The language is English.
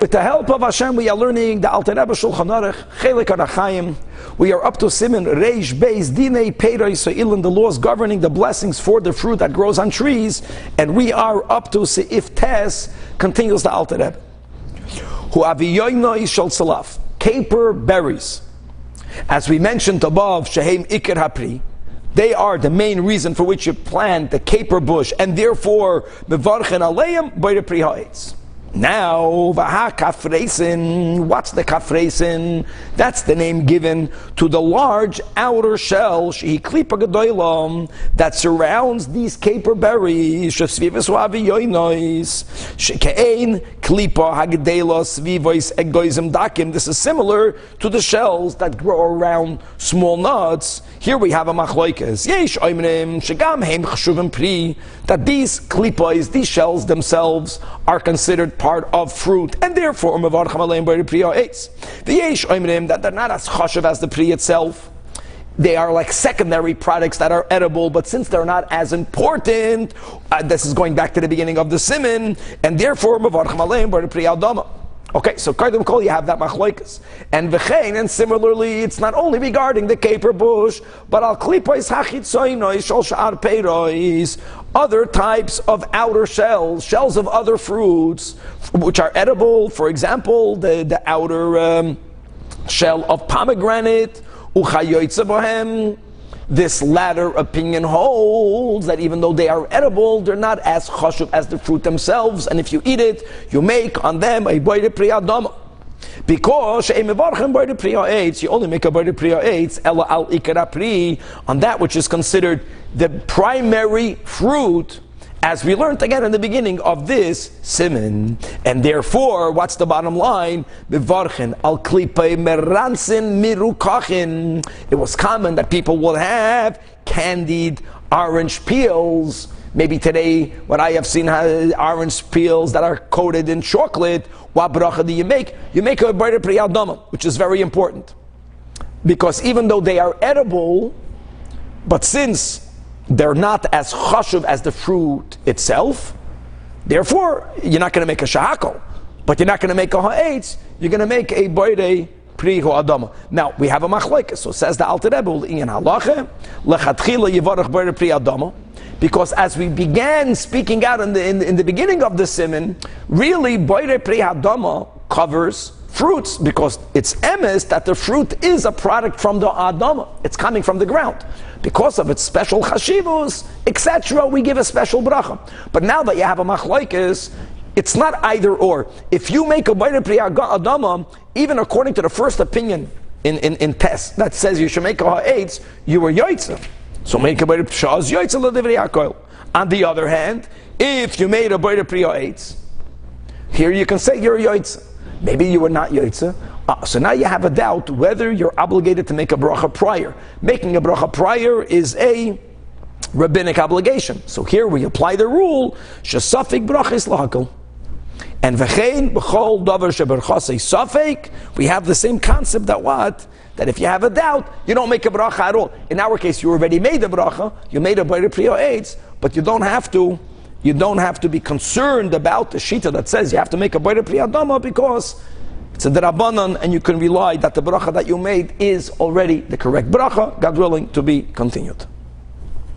With the help of Hashem, we are learning the Alter Rebbe Shulchan Aruch, Chelik Arachayim. We are up to Simon Reish Beis Dinei Peiros HaIlan, the laws governing the blessings for the fruit that grows on trees, and we are up to Seif Tes, continues the Alter Rebbe. Hu aviyoynoi shel salaf, caper berries. As we mentioned above, Shehem Ikir Hapri, they are the main reason for which you plant the caper bush, and therefore, Mevarchen Aleim, Boire Pri Ha'etz. Now, Vaha Kafresin, what's the Kafresin? That's the name given to the large outer shell, Klipa Gedoilam, that surrounds these caper berries, Shesvivas Waviyoinois, Shekein Klipa Hagdelos Vivois Egoism Dakim. This is similar to the shells that grow around small nuts. Here we have a machloikas. Yesh oimrim shegam heim chshuvim pri that these klipos, these shells themselves, are considered part of fruit, and therefore mevar chamaleim bari pri. The yesh oimrim that they're not as chashuv as the pri itself. They are like secondary products that are edible, but since they're not as important, uh, this is going back to the beginning of the simon, and therefore mevar chamaleim bari pri adama. Okay, so Kaidim Kol, you have that machloikas. And v'chein, and similarly, it's not only regarding the caper bush, but al klipois hachitzoinois shol sha'ar peirois, other types of outer shells, shells of other fruits, which are edible, for example, the, the outer um, shell of pomegranate, bohem, this latter opinion holds that even though they are edible, they're not as chashuv as the fruit themselves, and if you eat it, you make on them a boire priyadama. Because you only make a boire priya eitz ela al ikara pri on that which is considered the primary fruit as we learned again in the beginning of this simon. And therefore, what's the bottom line? It was common that people would have candied orange peels. Maybe today, what I have seen orange peels that are coated in chocolate. What bracha do you make? You make a brighter priyadama, which is very important. Because even though they are edible, but since they're not as chashuv as the fruit itself. Therefore, you're not going to make a shahakol, but you're not going to make a ha'etz. You're going to make a boire pri adama. Now we have a machlekes. So says the Alter Rebbe in halacha lechatchila yivarach boire pri adama. Because as we began speaking out in the, in, in the beginning of the simon, really boire pri adama covers fruits because it's emes that the fruit is a product from the adama. It's coming from the ground. Because of its special chashivos, etc., we give a special bracha. But now that you have a machlaikis, it's not either or. If you make a bayra priya adama, even according to the first opinion in, in, in test that says you should make a ha'etz, you were yoitza. So make a bayra shaz yoitza l'divrei On the other hand, if you made a bayra priya eitz, here you can say you're a yoitza. Maybe you were not Yotze. Uh, so now you have a doubt whether you're obligated to make a bracha prior. Making a bracha prior is a rabbinic obligation. So here we apply the rule, shesafik brachis lahakal. And v'chein b'chol davar sheberchasei safek, we have the same concept that what? That if you have a doubt, you don't make a bracha at all. In our case, you already made a bracha, you made a bayre priyo aids, but you don't have to you don't have to be concerned about the shita that says you have to make a bayra priyadama because it's a derabanan and you can rely that the bracha that you made is already the correct bracha, God willing, to be continued.